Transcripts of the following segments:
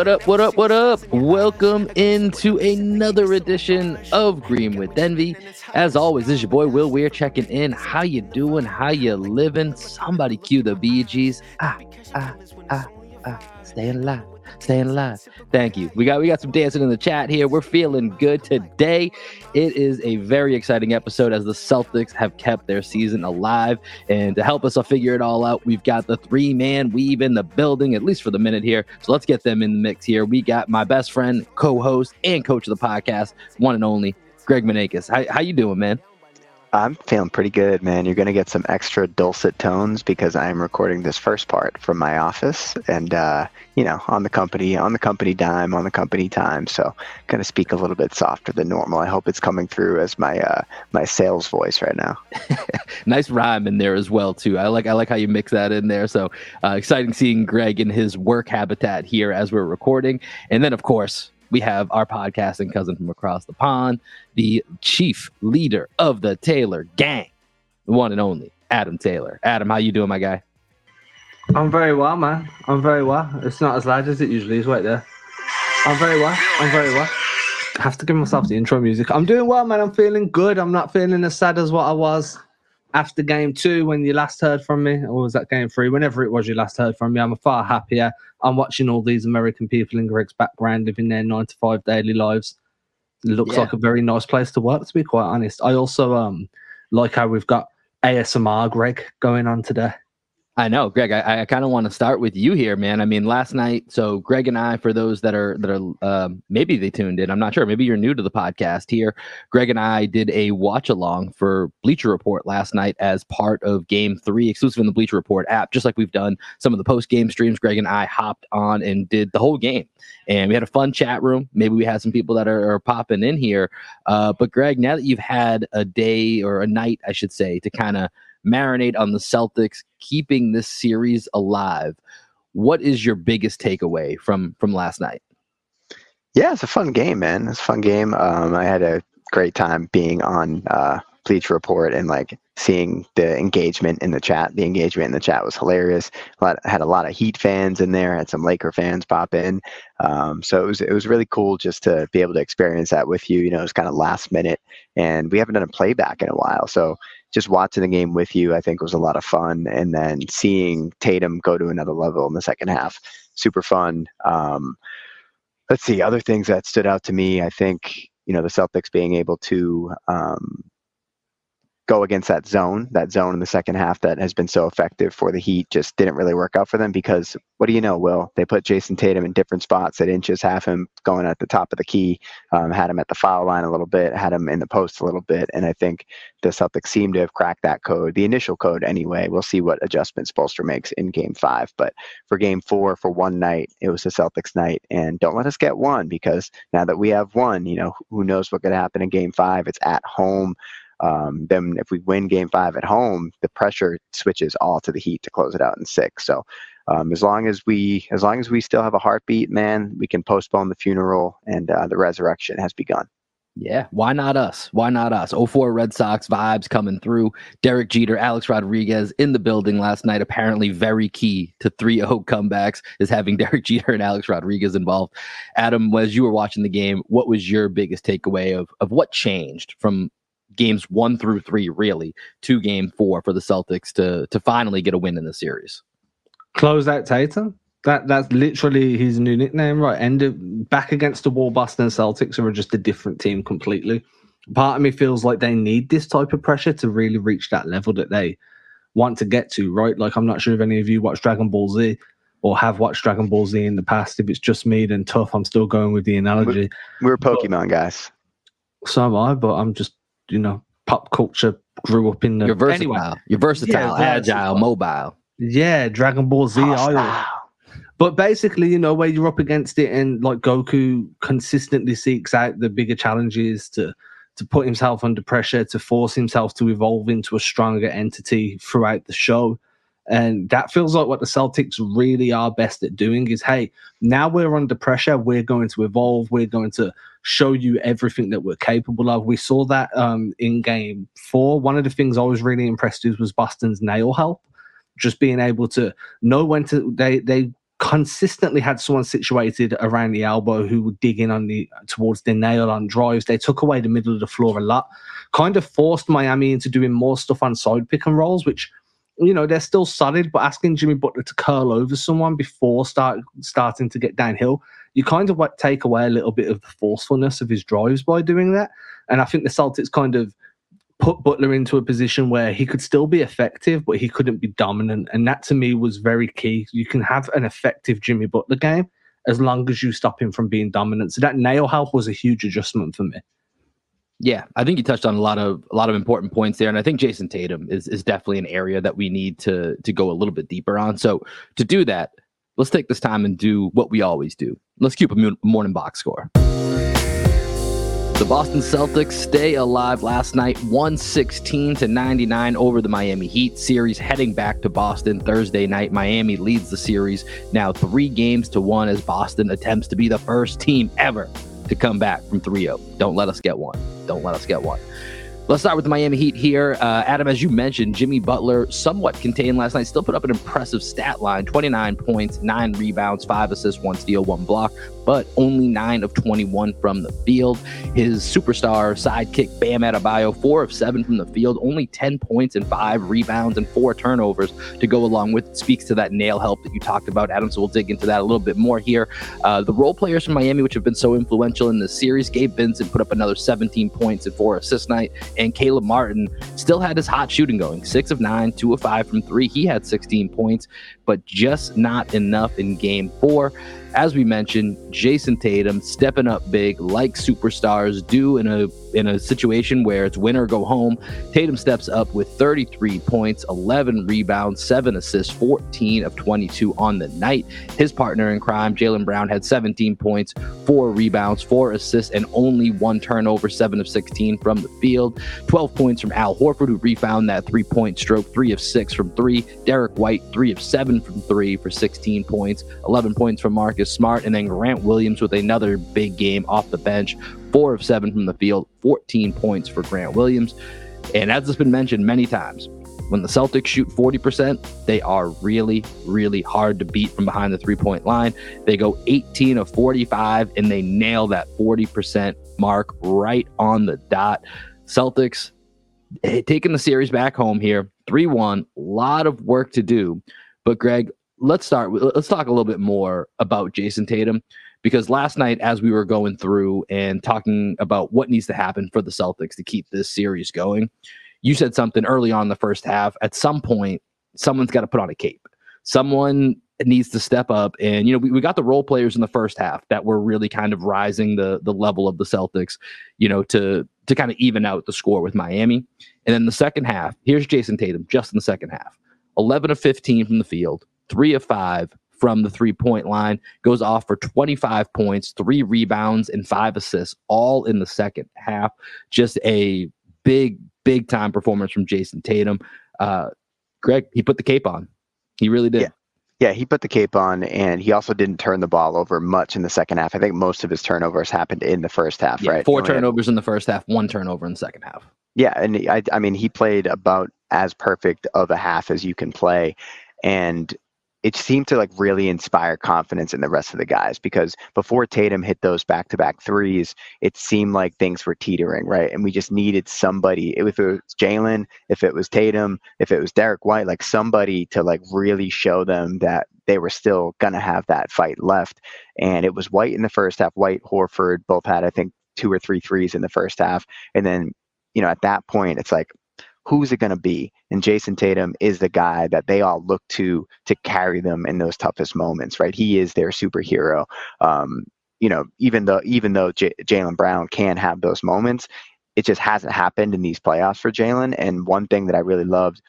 What up, what up, what up? Welcome into another edition of Green with Envy. As always, this is your boy Will Weir checking in. How you doing? How you living? Somebody cue the Gees. Ah, ah, ah, ah. Staying alive. Staying alive. Thank you. We got we got some dancing in the chat here. We're feeling good today. It is a very exciting episode as the Celtics have kept their season alive. And to help us figure it all out, we've got the three man weave in the building, at least for the minute here. So let's get them in the mix here. We got my best friend, co-host, and coach of the podcast, one and only Greg Maneikis. How, how you doing, man? I'm feeling pretty good, man. You're going to get some extra dulcet tones because I'm recording this first part from my office and, uh, you know, on the company, on the company dime, on the company time. So going to speak a little bit softer than normal. I hope it's coming through as my, uh, my sales voice right now. nice rhyme in there as well, too. I like, I like how you mix that in there. So uh, exciting seeing Greg in his work habitat here as we're recording. And then, of course, we have our podcasting cousin from across the pond, the chief leader of the Taylor gang, the one and only Adam Taylor. Adam, how you doing, my guy? I'm very well, man. I'm very well. It's not as loud as it usually is right there. I'm very well. I'm very well. I have to give myself the intro music. I'm doing well, man. I'm feeling good. I'm not feeling as sad as what I was after game two when you last heard from me, or was that game three? Whenever it was you last heard from me, I'm far happier. I'm watching all these American people in Greg's background living their nine to five daily lives. It looks yeah. like a very nice place to work, to be quite honest. I also um like how we've got ASMR Greg going on today. I know, Greg. I, I kind of want to start with you here, man. I mean, last night, so Greg and I, for those that are that are uh, maybe they tuned in, I'm not sure. Maybe you're new to the podcast here. Greg and I did a watch along for Bleacher Report last night as part of Game Three, exclusive in the Bleacher Report app. Just like we've done some of the post game streams, Greg and I hopped on and did the whole game, and we had a fun chat room. Maybe we had some people that are, are popping in here. Uh, but Greg, now that you've had a day or a night, I should say, to kind of marinate on the Celtics keeping this series alive. What is your biggest takeaway from from last night? Yeah, it's a fun game, man. It's a fun game. Um, I had a great time being on uh, Bleacher Report and like seeing the engagement in the chat. The engagement in the chat was hilarious. A lot, had a lot of Heat fans in there. Had some Laker fans pop in. Um, so it was it was really cool just to be able to experience that with you. You know, it was kind of last minute, and we haven't done a playback in a while. So just watching the game with you, I think was a lot of fun. And then seeing Tatum go to another level in the second half, super fun. Um, let's see, other things that stood out to me, I think, you know, the Celtics being able to um, go against that zone, that zone in the second half that has been so effective for the Heat just didn't really work out for them because what do you know, Will? They put Jayson Tatum in different spots at inches, have him going at the top of the key, um, had him at the foul line a little bit, had him in the post a little bit. And I think the Celtics seem to have cracked that code, the initial code anyway. We'll see what adjustments Spoelstra makes in game five. But for game four, for one night, it was the Celtics night. And don't let us get one because now that we have one, you know, who knows what could happen in game five? It's at home. Um, then if we win game five at home, the pressure switches all to the Heat to close it out in six. So um, as long as we as long as we still have a heartbeat, man, we can postpone the funeral and uh, the resurrection has begun. Yeah, why not us? Why not us? 04 Red Sox vibes coming through. Derek Jeter, Alex Rodriguez in the building last night. Apparently, very key to 3 0 comebacks is having Derek Jeter and Alex Rodriguez involved. Adam, as you were watching the game, what was your biggest takeaway of, of what changed from games one through three, really, to game four for the Celtics to, to finally get a win in the series? Close out Tatum. That that's literally his new nickname, right? End of, back against the wall, Boston Celtics who are just a different team completely. Part of me feels like they need this type of pressure to really reach that level that they want to get to, right? Like I'm not sure if any of you watch Dragon Ball Z or have watched Dragon Ball Z in the past. If it's just me, then tough. I'm still going with the analogy. We're Pokemon but, guys. So am I, but I'm just you know pop culture grew up in the. You're versatile. Anyway, You're versatile, yeah, agile, mobile. Yeah, Dragon Ball Z. I, but basically, you know, where you're up against it, and like Goku consistently seeks out the bigger challenges to to put himself under pressure, to force himself to evolve into a stronger entity throughout the show. And that feels like what the Celtics really are best at doing is hey, now we're under pressure, we're going to evolve, we're going to show you everything that we're capable of. We saw that um, in game four. One of the things I was really impressed with was Boston's nail help. Just being able to know when to they they consistently had someone situated around the elbow who would dig in on the towards the nail on drives. They took away the middle of the floor a lot, kind of forced Miami into doing more stuff on side pick and rolls, which you know they're still solid. But asking Jimmy Butler to curl over someone before start starting to get downhill, you kind of take away a little bit of the forcefulness of his drives by doing that. And I think the Celtics kind of put Butler into a position where he could still be effective, but he couldn't be dominant. And that to me was very key. You can have an effective Jimmy Butler game as long as you stop him from being dominant. So that nail help was a huge adjustment for me. Yeah, I think you touched on a lot of a lot of important points there, and I think Jayson Tatum is is definitely an area that we need to to go a little bit deeper on. So to do that, let's take this time and do what we always do. Let's keep a morning box score. The Boston Celtics stay alive last night, 116 to 99 over the Miami Heat series, heading back to Boston Thursday night. Miami leads the series now three games to one as Boston attempts to be the first team ever to come back from 3 0. Don't let us get one. Don't let us get one. Let's start with the Miami Heat here. Uh, Adam, as you mentioned, Jimmy Butler somewhat contained last night, still put up an impressive stat line 29 points, nine rebounds, five assists, one steal, one block, but only nine of 21 from the field. His superstar sidekick, Bam Adebayo, four of seven from the field, only 10 points and five rebounds and four turnovers to go along with. It speaks to that nail help that you talked about, Adam. So we'll dig into that a little bit more here. Uh, the role players from Miami, which have been so influential in the series, Gabe Vincent put up another 17 points and four assists night and Caleb Martin still had his hot shooting going. Six of nine, two of five from three. He had 16 points, but just not enough in game four as we mentioned, Jayson Tatum stepping up big like superstars do in a in a situation where it's win or go home. Tatum steps up with 33 points, 11 rebounds, 7 assists, 14 of 22 on the night. His partner in crime, Jaylen Brown, had 17 points, 4 rebounds, 4 assists, and only one turnover, 7 of 16 from the field. 12 points from Al Horford, who refound that three point stroke, 3 of 6 from 3. Derrick White, 3 of 7 from 3 for 16 points, 11 points from Marcus Marcus Smart, and then Grant Williams with another big game off the bench, four of seven from the field, 14 points for Grant Williams. And as has been mentioned many times, when the Celtics shoot 40%, they are really, really hard to beat from behind the three point line. They go 18 of 45 and they nail that 40% mark right on the dot. Celtics eh, taking the series back home here, 3 1, a lot of work to do. But Greg, let's start with, let's talk a little bit more about Jason Tatum because last night as we were going through and talking about what needs to happen for the Celtics to keep this series going, you said something early on the first half. At some point, someone's got to put on a cape. Someone needs to step up. And you know, we, we got the role players in the first half that were really kind of rising the the level of the Celtics, you know, to to kind of even out the score with Miami. And then the second half, here's jayson Tatum just in the second half. 11 of 15 from the field, three of five from the three point line, goes off for 25 points, three rebounds, and five assists, all in the second half. Just a big, big time performance from Jayson Tatum. Uh, Greg, he put the cape on. He really did. Yeah. Yeah, he put the cape on, and he also didn't turn the ball over much in the second half. I think most of his turnovers happened in the first half, Yeah, right? four He only had- turnovers in the first half, one turnover in the second half. Yeah, and I, I mean, he played about as perfect of a half as you can play, and it seemed to like really inspire confidence in the rest of the guys because before Tatum hit those back-to-back threes, it seemed like things were teetering, right? And we just needed somebody. If it was Jaylen, if it was Tatum, if it was Derrick White, like somebody to like really show them that they were still gonna have that fight left. And it was White in the first half. White, Horford both had, I think, two or three threes in the first half, and then you know, at that point, it's like, who's it going to be? And Jayson Tatum is the guy that they all look to to carry them in those toughest moments, right? He is their superhero. Um, you know, even though even though J- Jaylen Brown can have those moments, it just hasn't happened in these playoffs for Jaylen. And one thing that I really loved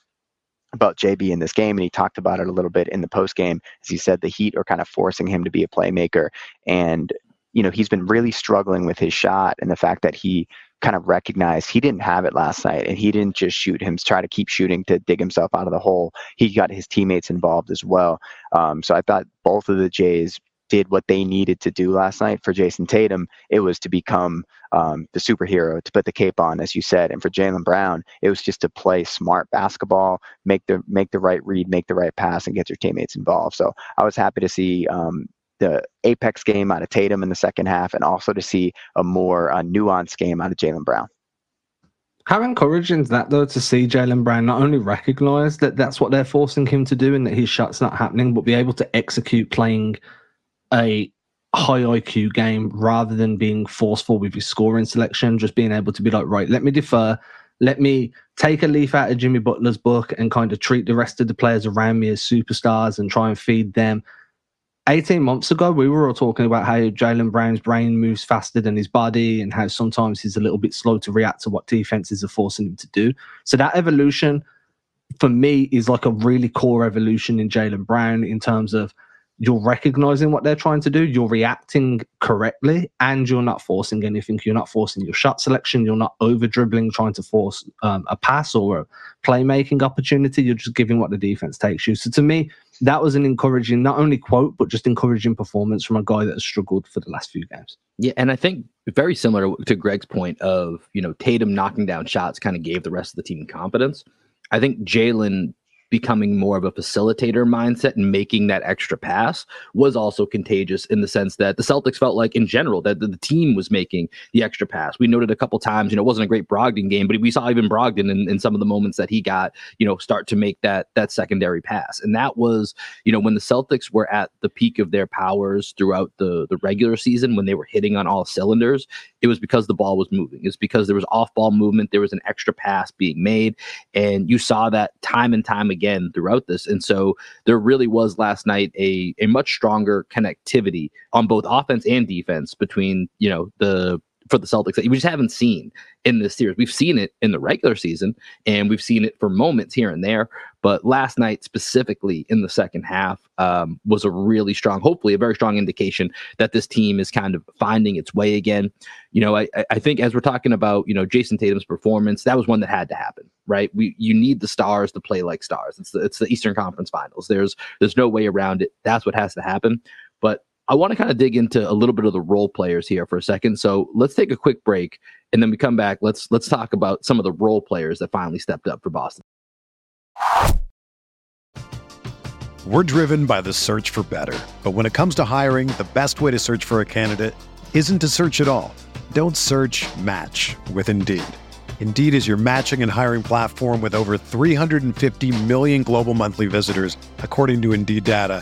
about JB in this game, and he talked about it a little bit in the post game, is he said the Heat are kind of forcing him to be a playmaker, and you know he's been really struggling with his shot and the fact that he kind of recognized he didn't have it last night and he didn't just shoot him try to keep shooting to dig himself out of the hole. He got his teammates involved as well. Um, so i thought both of the jays did what they needed to do last night for jayson tatum. It was to become um, the superhero to put the cape on as you said and for jaylen brown it was just to play smart basketball make the make the right read make the right pass and get your teammates involved. So i was happy to see um, the apex game out of Tatum in the second half, and also to see a more uh, nuanced game out of Jaylen Brown. How encouraging is that, though, to see Jaylen Brown not only recognize that that's what they're forcing him to do and that his shot's not happening, but be able to execute playing a high IQ game rather than being forceful with his scoring selection, just being able to be like, right, let me defer. Let me take a leaf out of Jimmy Butler's book and kind of treat the rest of the players around me as superstars and try and feed them 18 months ago, we were all talking about how Jaylen Brown's brain moves faster than his body and how sometimes he's a little bit slow to react to what defenses are forcing him to do. So that evolution for me is like a really core evolution in Jaylen Brown in terms of you're recognizing what they're trying to do, you're reacting correctly, and you're not forcing anything. You're not forcing your shot selection, you're not over dribbling, trying to force um, a pass or a playmaking opportunity. You're just giving what the defense takes you. So to me, that was an encouraging, not only quote, but just encouraging performance from a guy that has struggled for the last few games. Yeah, and I think very similar to Greg's point of you know Tatum knocking down shots kind of gave the rest of the team confidence. I think Jaylen becoming more of a facilitator mindset and making that extra pass was also contagious in the sense that the Celtics felt like in general that the, the team was making the extra pass. We noted a couple times, you know, it wasn't a great Brogdon game, but we saw even Brogdon in, in some of the moments that he got, you know, start to make that that secondary pass. And that was, you know, when the Celtics were at the peak of their powers throughout the the regular season when they were hitting on all cylinders, it was because the ball was moving. It's because there was off ball movement, there was an extra pass being made, and you saw that time and time again throughout this. And so there really was last night a a much stronger connectivity on both offense and defense between you know the for the Celtics that we just haven't seen in this series. We've seen it in the regular season and we've seen it for moments here and there. But last night, specifically in the second half, um, was a really strong, hopefully, a very strong indication that this team is kind of finding its way again. You know, I, I think as we're talking about, you know, Jayson Tatum's performance, that was one that had to happen, right? We you need the stars to play like stars. It's the it's the Eastern Conference Finals. There's there's no way around it. That's what has to happen. But I want to kind of dig into a little bit of the role players here for a second. So let's take a quick break, and then we come back. Let's let's talk about some of the role players that finally stepped up for Boston. We're driven by the search for better, but when it comes to hiring, the best way to search for a candidate isn't to search at all. Don't search. Match with Indeed. Indeed is your matching and hiring platform with over 350 million global monthly visitors, according to Indeed data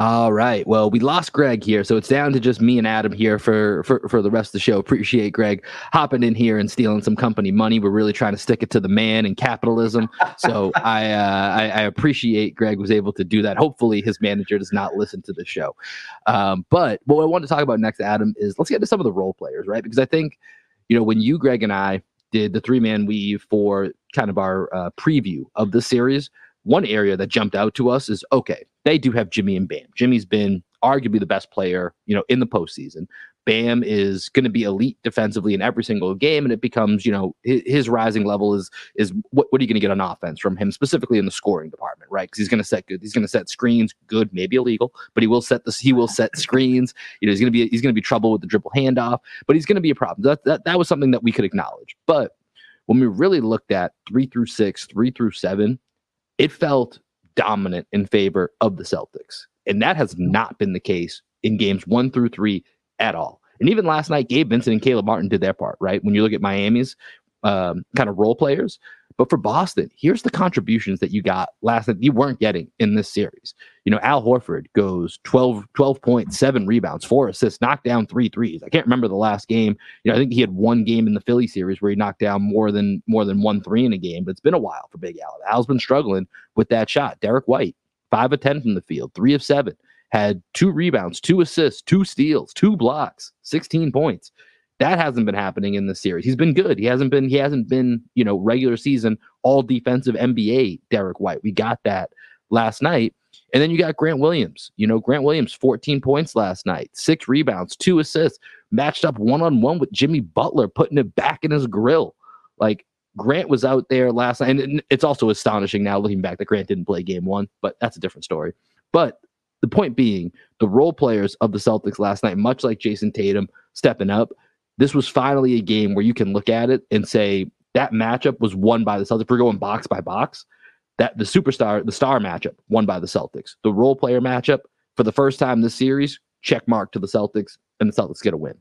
All right. Well, we lost Greg here, so it's down to just me and Adam here for, for for the rest of the show. Appreciate Greg hopping in here and stealing some company money. We're really trying to stick it to the man and capitalism. So I, uh, I, I appreciate Greg was able to do that. Hopefully, his manager does not listen to the show. Um, but what I want to talk about next, Adam, is let's get to some of the role players, right? Because I think you know when you, Greg, and I did the three man weave for kind of our uh, preview of the series one area that jumped out to us is okay, they do have Jimmy and Bam. Jimmy's been arguably the best player, you know, in the postseason. Bam is going to be elite defensively in every single game, and it becomes, you know, his, his rising level is is what, what are you going to get on offense from him, specifically in the scoring department, right? Because he's going to set good, he's going to set screens, good, maybe illegal, but he will set this, he will set screens. You know, he's going to be he's going to be trouble with the dribble handoff, but he's going to be a problem. That, that that was something that we could acknowledge, but when we really looked at three through six, three through seven, it felt dominant in favor of the Celtics. And that has not been the case in games one through three at all. And even last night, Gabe Vincent and Caleb Martin did their part, right? When you look at Miami's um, kind of role players, but for Boston, here's the contributions that you got last night you weren't getting in this series. You know, Al Horford goes 12, 12 points, seven rebounds, four assists, knocked down three threes. I can't remember the last game. You know, I think he had one game in the Philly series where he knocked down more than more than one three in a game, but it's been a while for Big Al. Al's been struggling with that shot. Derrick White, five of 10 from the field, three of seven, had two rebounds, two assists, two steals, two blocks, 16 points. That hasn't been happening in the series. He's been good. He hasn't been he hasn't been, you know, regular season all defensive NBA Derrick White. We got that last night. And then you got Grant Williams. You know, Grant Williams 14 points last night, 6 rebounds, 2 assists, matched up one-on-one with Jimmy Butler putting it back in his grill. Like Grant was out there last night and it's also astonishing now looking back that Grant didn't play game 1, but that's a different story. But the point being, the role players of the Celtics last night, much like Jayson Tatum stepping up, this was finally a game where you can look at it and say that matchup was won by the Celtics. If we're going box by box, that the superstar, the star matchup, won by the Celtics. The role player matchup for the first time this series, check mark to the Celtics, and the Celtics get a win.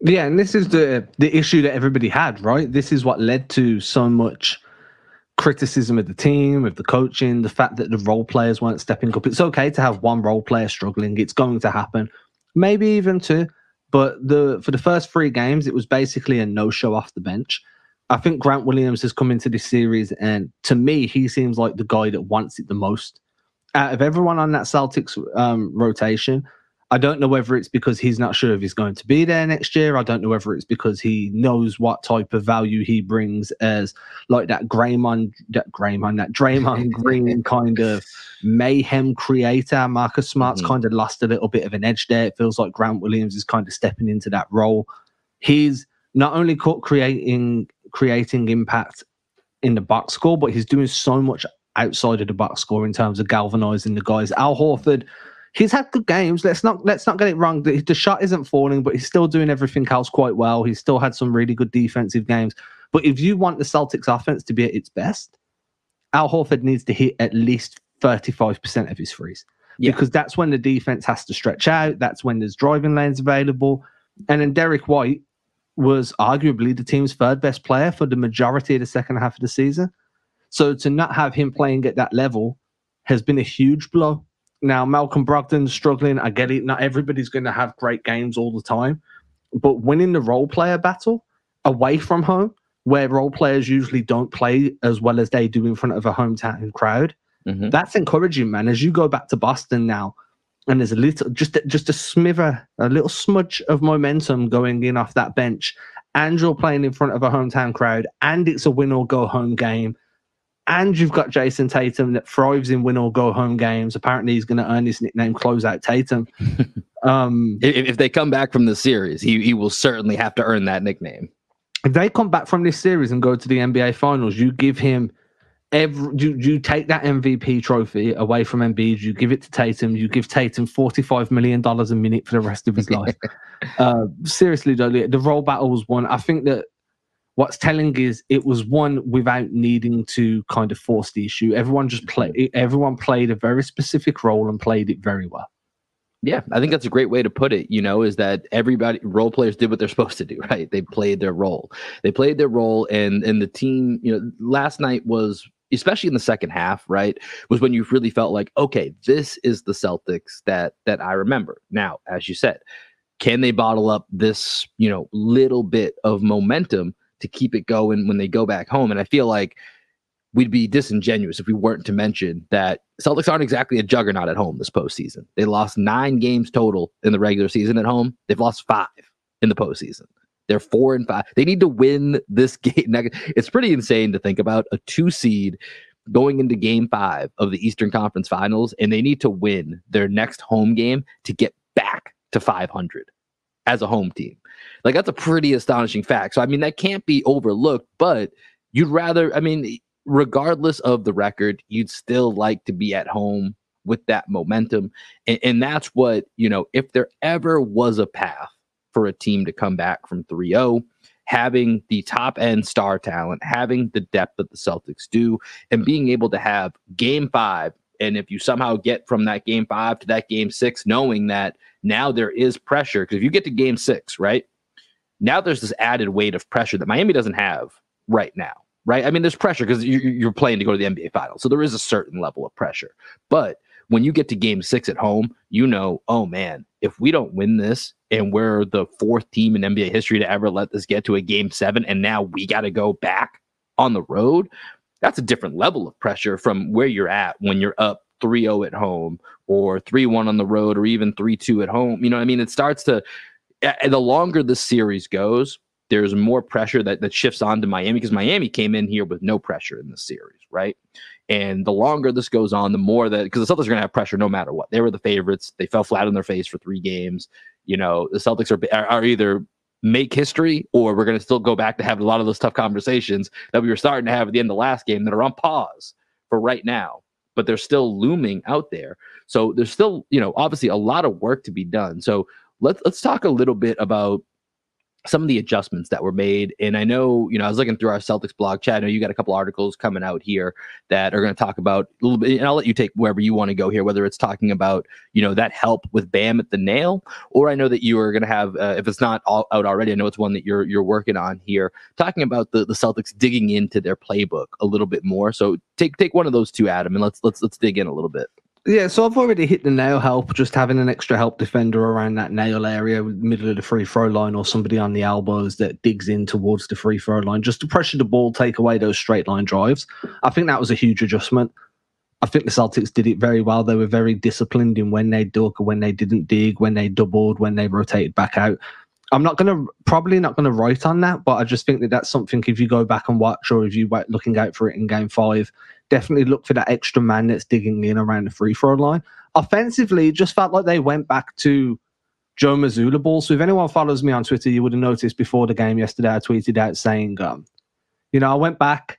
Yeah, and this is the the issue that everybody had, right? This is what led to so much criticism of the team, of the coaching, the fact that the role players weren't stepping up. It's okay to have one role player struggling. It's going to happen. Maybe even two. But the for the first three games, it was basically a no show off the bench. I think Grant Williams has come into this series, and to me, he seems like the guy that wants it the most. Out of everyone on that Celtics um, rotation, I don't know whether it's because he's not sure if he's going to be there next year. I don't know whether it's because he knows what type of value he brings as like that Draymond, that Draymond, that Draymond Green kind of mayhem creator. Marcus Smart's mm-hmm. kind of lost a little bit of an edge there. It feels like Grant Williams is kind of stepping into that role. He's not only creating creating impact in the box score, but he's doing so much outside of the box score in terms of galvanizing the guys. Al Horford he's had good games. Let's not let's not get it wrong. The, the shot isn't falling, but he's still doing everything else quite well. He's still had some really good defensive games. But if you want the Celtics offense to be at its best, Al Horford needs to hit at least 35% of his threes. Yeah. Because that's when the defense has to stretch out. That's when there's driving lanes available. And then Derrick White was arguably the team's third best player for the majority of the second half of the season. So to not have him playing at that level has been a huge blow. Now, Malcolm Brogdon's struggling. I get it. Not everybody's going to have great games all the time, but winning the role player battle away from home, where role players usually don't play as well as they do in front of a hometown crowd, mm-hmm. that's encouraging, man. As you go back to Boston now, and there's a little, just just a smither, a little smudge of momentum going in off that bench, and you're playing in front of a hometown crowd, and it's a win or go home game and you've got Jayson Tatum that thrives in win or go home games. Apparently, he's going to earn his nickname "Closeout Tatum." um, if, if, they come back from the series, he he will certainly have to earn that nickname. If they come back from this series and go to the NBA Finals, you give him every. You, you take that MVP trophy away from Embiid. You give it to Tatum. You give Tatum forty five million dollars a minute for the rest of his life. uh, seriously, though, the, the role battle was one. I think that what's telling is it was one without needing to kind of force the issue. Everyone just played. Mm-hmm. Everyone played a very specific role and played it very well. Yeah, I think that's a great way to put it. You know, is that everybody role players did what they're supposed to do, right? They played their role. They played their role, and and the team. You know, last night was especially in the second half, right, was when you really felt like, okay, this is the Celtics that that I remember. Now, as you said, can they bottle up this, you know, little bit of momentum to keep it going when they go back home? And I feel like we'd be disingenuous if we weren't to mention that Celtics aren't exactly a juggernaut at home this postseason. They lost nine games total in the regular season at home. They've lost five in the postseason. They're four and five. They need to win this game. It's pretty insane to think about a two seed going into game five of the Eastern Conference Finals, and they need to win their next home game to get back to 500 as a home team. Like, that's a pretty astonishing fact. So, I mean, that can't be overlooked, but you'd rather, I mean, regardless of the record, you'd still like to be at home with that momentum. And, and that's what, you know, if there ever was a path for a team to come back from 3 0, having the top end star talent, having the depth that the Celtics do, and hmm. being able to have game five. And if you somehow get from that game five to that game six, knowing that now there is pressure, because if you get to game six, right? Now there's this added weight of pressure that Miami doesn't have right now right? I mean, there's pressure because you're playing to go to the NBA Finals, so there is a certain level of pressure. But when you get to Game Six at home, you know, oh man, if we don't win this, and we're the fourth team in NBA history to ever let this get to a Game Seven, and now we got to go back on the road, that's a different level of pressure from where you're at when you're up 3-0 at home or 3-1 on the road or even 3-2 at home. You know, I mean, it starts to the longer the series goes, there's more pressure that, that shifts on to Miami because Miami came in here with no pressure in the series, right? And the longer this goes on, the more that because the Celtics are going to have pressure no matter what. They were the favorites. They fell flat on their face for three games. You know, the Celtics are are, are either make history or we're going to still go back to have a lot of those tough conversations that we were starting to have at the end of the last game that are on pause for right now but they're still looming out there so there's still you know obviously a lot of work to be done so let's let's talk a little bit about some of the adjustments that were made. And I know, you know, I was looking through our Celtics blog chat. I know you got a couple articles coming out here that are going to talk about a little bit, and I'll let you take wherever you want to go here, whether it's talking about, you know, that help with Bam at the nail, or I know that you are going to have, uh, if it's not all out already, I know it's one that you're you're working on here, talking about the, the Celtics digging into their playbook a little bit more. So take take one of those two, Adam, and let's let's let's dig in a little bit. Yeah, so I've already hit the nail help, just having an extra help defender around that nail area, middle of the free throw line, or somebody on the elbows that digs in towards the free throw line, just to pressure the ball, take away those straight line drives. I think that was a huge adjustment. I think the Celtics did it very well. They were very disciplined in when they dug, when they didn't dig, when they doubled, when they rotated back out. I'm not going to probably not going to write on that, but I just think that that's something if you go back and watch or if you were looking out for it in game five, definitely look for that extra man that's digging in around the free throw line. Offensively, just felt like they went back to Joe Mazzulla ball. So if anyone follows me on Twitter, you would have noticed before the game yesterday, I tweeted out saying, um, you know, I went back,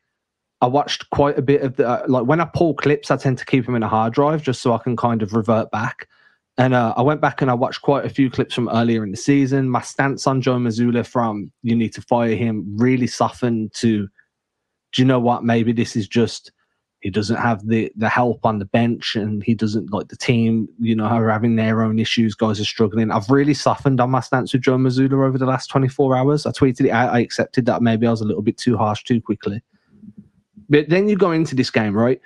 I watched quite a bit of the, uh, like when I pull clips, I tend to keep them in a hard drive just so I can kind of revert back. And uh, I went back and I watched quite a few clips from earlier in the season. My stance on Joe Mazzulla from you need to fire him really softened to, do you know what? Maybe this is just he doesn't have the the help on the bench, and he doesn't like the team. You know, are having their own issues. Guys are struggling. I've really softened on my stance with Joe Mazzulla over the last 24 hours. I tweeted it out. I accepted that maybe I was a little bit too harsh too quickly. But then you go into this game, right?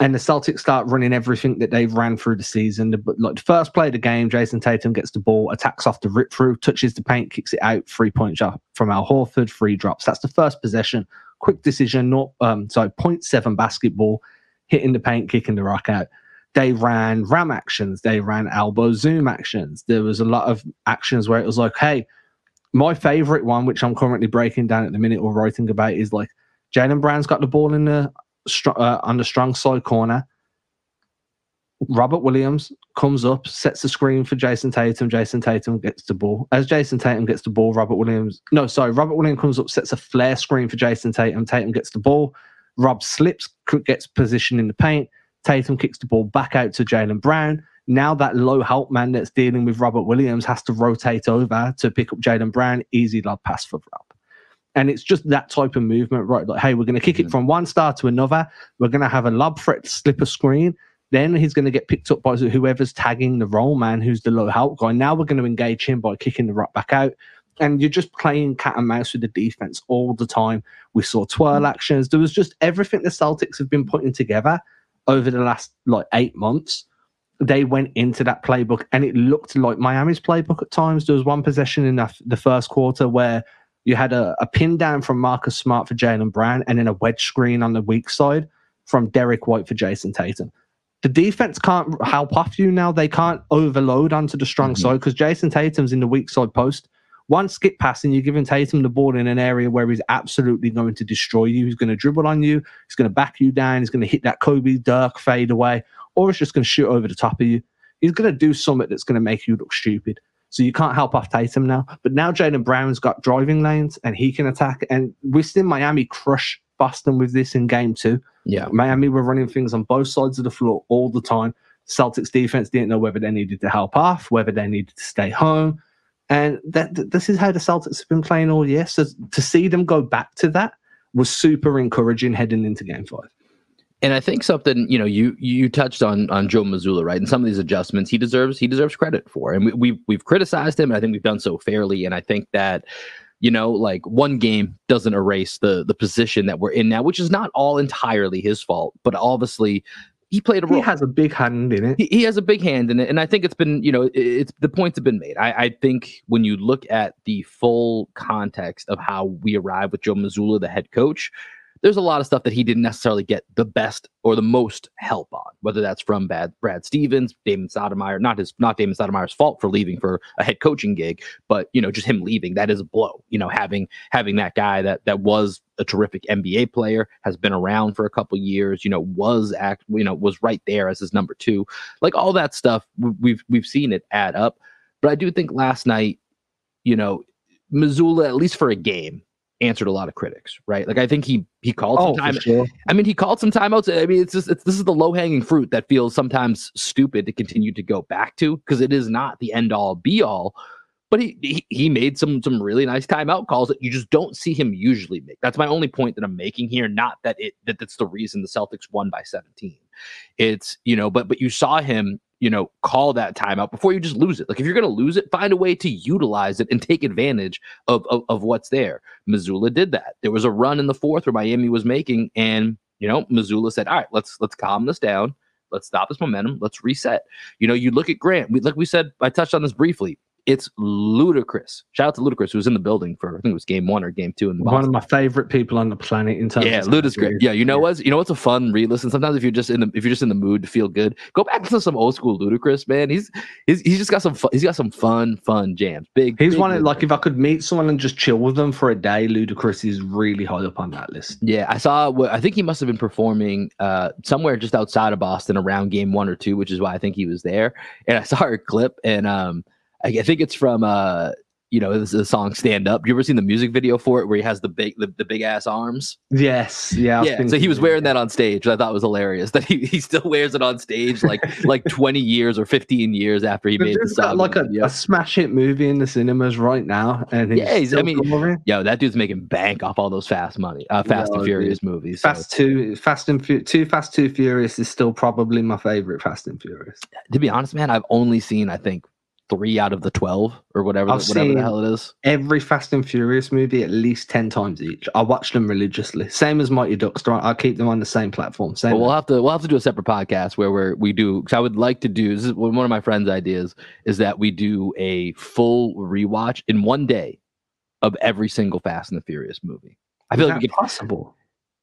And the Celtics start running everything that they've ran through the season. The, like the first play of the game, Jayson Tatum gets the ball, attacks off the rip through, touches the paint, kicks it out, three point shot from Al Horford, free drops. That's the first possession quick decision, not um, sorry, 0.7 basketball, hitting the paint, kicking the rock out. They ran ram actions, they ran elbow zoom actions. There was a lot of actions where it was like, hey, my favorite one, which I'm currently breaking down at the minute or writing about, is like Jaylen Brown's got the ball in the uh, on the strong side corner. Robert Williams comes up, sets the screen for Jayson Tatum. Jayson Tatum gets the ball. As Jayson Tatum gets the ball, Robert Williams, no, sorry, Robert Williams comes up, sets a flare screen for Jayson Tatum. Tatum gets the ball. Rob slips, gets positioned in the paint. Tatum kicks the ball back out to Jaylen Brown. Now that low help man that's dealing with Robert Williams has to rotate over to pick up Jaylen Brown. Easy lob pass for Rob. And it's just that type of movement, right? Like, hey, we're going to kick it from one star to another. We're going to have a lob threat slip a screen Then he's going to get picked up by whoever's tagging the roll man, who's the low help guy. Now we're going to engage him by kicking the rock back out. And you're just playing cat and mouse with the defense all the time. We saw twirl mm. actions. There was just everything the Celtics have been putting together over the last like eight months. They went into that playbook and it looked like Miami's playbook at times. There was one possession in the, the first quarter where you had a, a pin down from Marcus Smart for Jaylen Brown and then a wedge screen on the weak side from Derrick White for Jayson Tatum. The defense can't help off you now. They can't overload onto the strong mm-hmm. side because Jayson Tatum's in the weak side post. One skip pass and you're giving Tatum the ball in an area where he's absolutely going to destroy you. He's going to dribble on you. He's going to back you down. He's going to hit that Kobe Dirk fade away, or he's just going to shoot over the top of you. He's going to do something that's going to make you look stupid. So you can't help off Tatum now. But now Jaylen Brown's got driving lanes and he can attack. And we've seen Miami crush Boston with this in game two. Yeah. Miami were running things on both sides of the floor all the time. Celtics defense didn't know whether they needed to help off, whether they needed to stay home. And that this is how the Celtics have been playing all year. So to see them go back to that was super encouraging heading into game five. And I think something you know you you touched on on Joe Mazzulla right and some of these adjustments he deserves he deserves credit for and we, we've we've criticized him and I think we've done so fairly and I think that you know like one game doesn't erase the the position that we're in now which is not all entirely his fault but obviously he played a role. He has a big hand in it. He, he, has a big hand in it, and I think it's been, you know, it's the points have been made. I, I, think when you look at the full context of how we arrive with Joe Mazzulla, the head coach, there's a lot of stuff that he didn't necessarily get the best or the most help on, whether that's from bad Brad Stevens, Damon Stoudemire, not his not Damon Stoudemire's fault for leaving for a head coaching gig, but you know, just him leaving, that is a blow. You know, having having that guy that that was a terrific NBA player, has been around for a couple years, you know, was act, you know, was right there as his number two. Like all that stuff, we've we've seen it add up. But I do think last night, you know, Mazzulla, at least for a game, answered a lot of critics, right? Like I think he he called oh, some time. Sure. I mean, he called some timeouts. I mean, it's just it's, this is the low hanging fruit that feels sometimes stupid to continue to go back to because it is not the end all be all. But he, he he made some some really nice timeout calls that you just don't see him usually make. That's my only point that I'm making here. Not that it that that's the reason the Celtics won by 17. It's you know, but but you saw him you know, call that timeout before you just lose it. Like if you're going to lose it, find a way to utilize it and take advantage of, of, of what's there. Mazzulla did that. There was a run in the fourth where Miami was making, and you know, Mazzulla said, "All right, let's let's calm this down. Let's stop this momentum. Let's reset." You know, you look at Grant. We, like we said, I touched on this briefly it's ludicrous. Shout out to Ludacris, who was in the building for I think it was game one or game two. In one of my favorite people on the planet in terms. Yeah, Ludacris. Great. Yeah, you know what? You know what's a fun re-listen. Sometimes if you're just in the if you're just in the mood to feel good, go back to some old school Ludacris. Man, he's he's, he's just got some fun, he's got some fun fun jams. Big. He's big one of, like if I could meet someone and just chill with them for a day, Ludacris is really high up on that list. Yeah, I saw. I think he must have been performing uh, somewhere just outside of Boston around game one or two, which is why I think he was there. And I saw a clip and um I think it's from uh you know this is a song stand up. You ever seen the music video for it where he has the big the, the big ass arms? Yes. Yeah yeah so he was wearing that on stage. I thought was hilarious that he, he still wears it on stage like like 20 years or 15 years after he made the song. like a, a, smash hit movie in the cinemas right now and he's yeah he's, i mean yo that dude's making bank off all those fast money uh fast and furious dude. movies fast so. two fast and Fu- two fast two furious is still probably my favorite fast and furious. To be honest man i've only seen i think three out of the 12 or whatever, I've whatever the hell it is. Every Fast and Furious movie at least 10 times each. I watch them religiously. Same as Mighty Ducks. I keep them on the same platform. Same. Well, we'll have to we'll have to do a separate podcast where we're, we do cuz I would like to do this is one of my friends ideas is that we do a full rewatch in one day of every single Fast and the Furious movie. I feel is like we could, possible.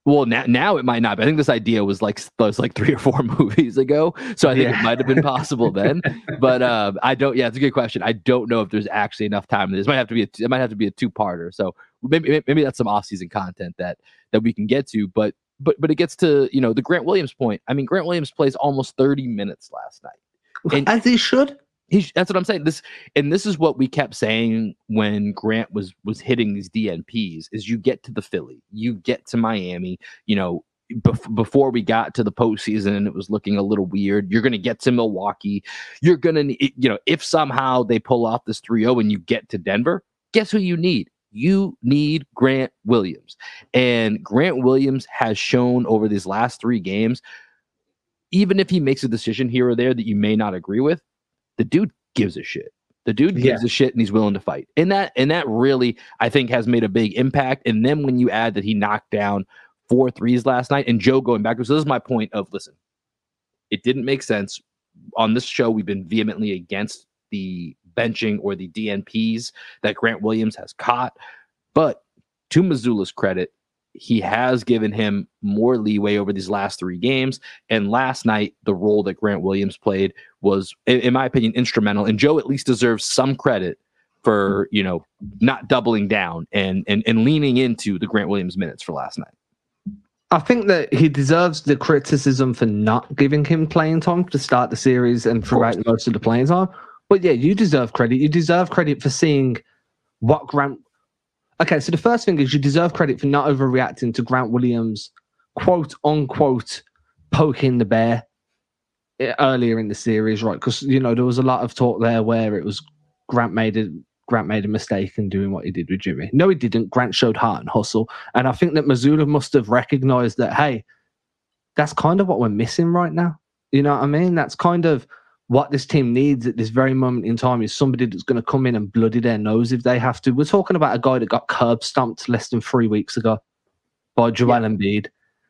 Well, now now it might not. But I think this idea was like was like three or four movies ago, so I think yeah. it might have been possible then. But uh, I don't. Yeah, it's a good question. I don't know if there's actually enough time. This might have to be. A, it might have to be a two parter. So maybe maybe that's some off season content that that we can get to. But but but it gets to you know the Grant Williams point. I mean, Grant Williams plays almost 30 minutes last night, and as he should he's that's what I'm saying. This and this is what we kept saying when Grant was was hitting these DNPs is you get to the Philly, you get to Miami, you know, bef- before we got to the postseason and it was looking a little weird. You're going to get to Milwaukee. You're going to, you know, if somehow they pull off this 3 0 and you get to Denver, guess who you need? You need Grant Williams. And Grant Williams has shown over these last three games even if he makes a decision here or there that you may not agree with, the dude gives a shit. The dude gives Yeah. a shit and he's willing to fight. And that and that really I think has made a big impact. And then when you add that he knocked down four threes last night and Joe going back, so this is my point of listen, it didn't make sense. On this show, we've been vehemently against the benching or the DNPs that Grant Williams has caught. But to Mazzulla's credit, he has given him more leeway over these last three games. And last night, the role that Grant Williams played was, in, in my opinion, instrumental. And Joe at least deserves some credit for you know not doubling down and and and leaning into the Grant Williams minutes for last night. I think that he deserves the criticism for not giving him playing time to start the series and throughout most of the playing time. But yeah, you deserve credit. You deserve credit for seeing what Grant. Okay, so the first thing is you deserve credit for not overreacting to Grant Williams, quote unquote, poking the bear eh, earlier in the series, right? Because you know there was a lot of talk there where it was Grant made a Grant made a mistake in doing what he did with Jimmy. No, he didn't. Grant showed heart and hustle. And I think that Mazzulla must have recognized that, hey, that's kind of what we're missing right now. You know what I mean? That's kind of what this team needs at this very moment in time is somebody that's going to come in and bloody their nose if they have to. We're talking about a guy that got curb stomped less than three weeks ago by Joel Embiid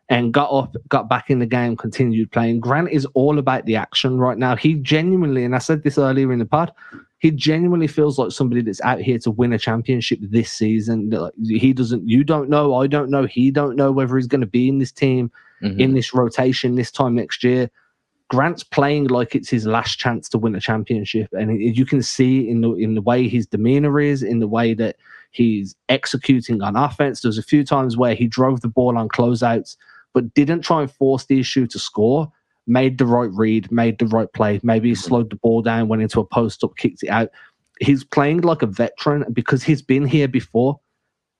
and got up, got back in the game, continued playing. Grant is all about the action right now. He genuinely, and I said this earlier in the pod, he genuinely feels like somebody that's out here to win a championship this season. He doesn't, you don't know, I don't know, he don't know whether he's going to be in this team Mhm. in this rotation this time next year. Grant's playing like it's his last chance to win a championship, and it- you can see in the in the way his demeanor is, in the way that he's executing on offense. There's a few times where he drove the ball on closeouts, but didn't try and force the issue to score. Made the right read, made the right play. Maybe he slowed the ball down, went into a post up, kicked it out. He's playing like a veteran because he's been here before.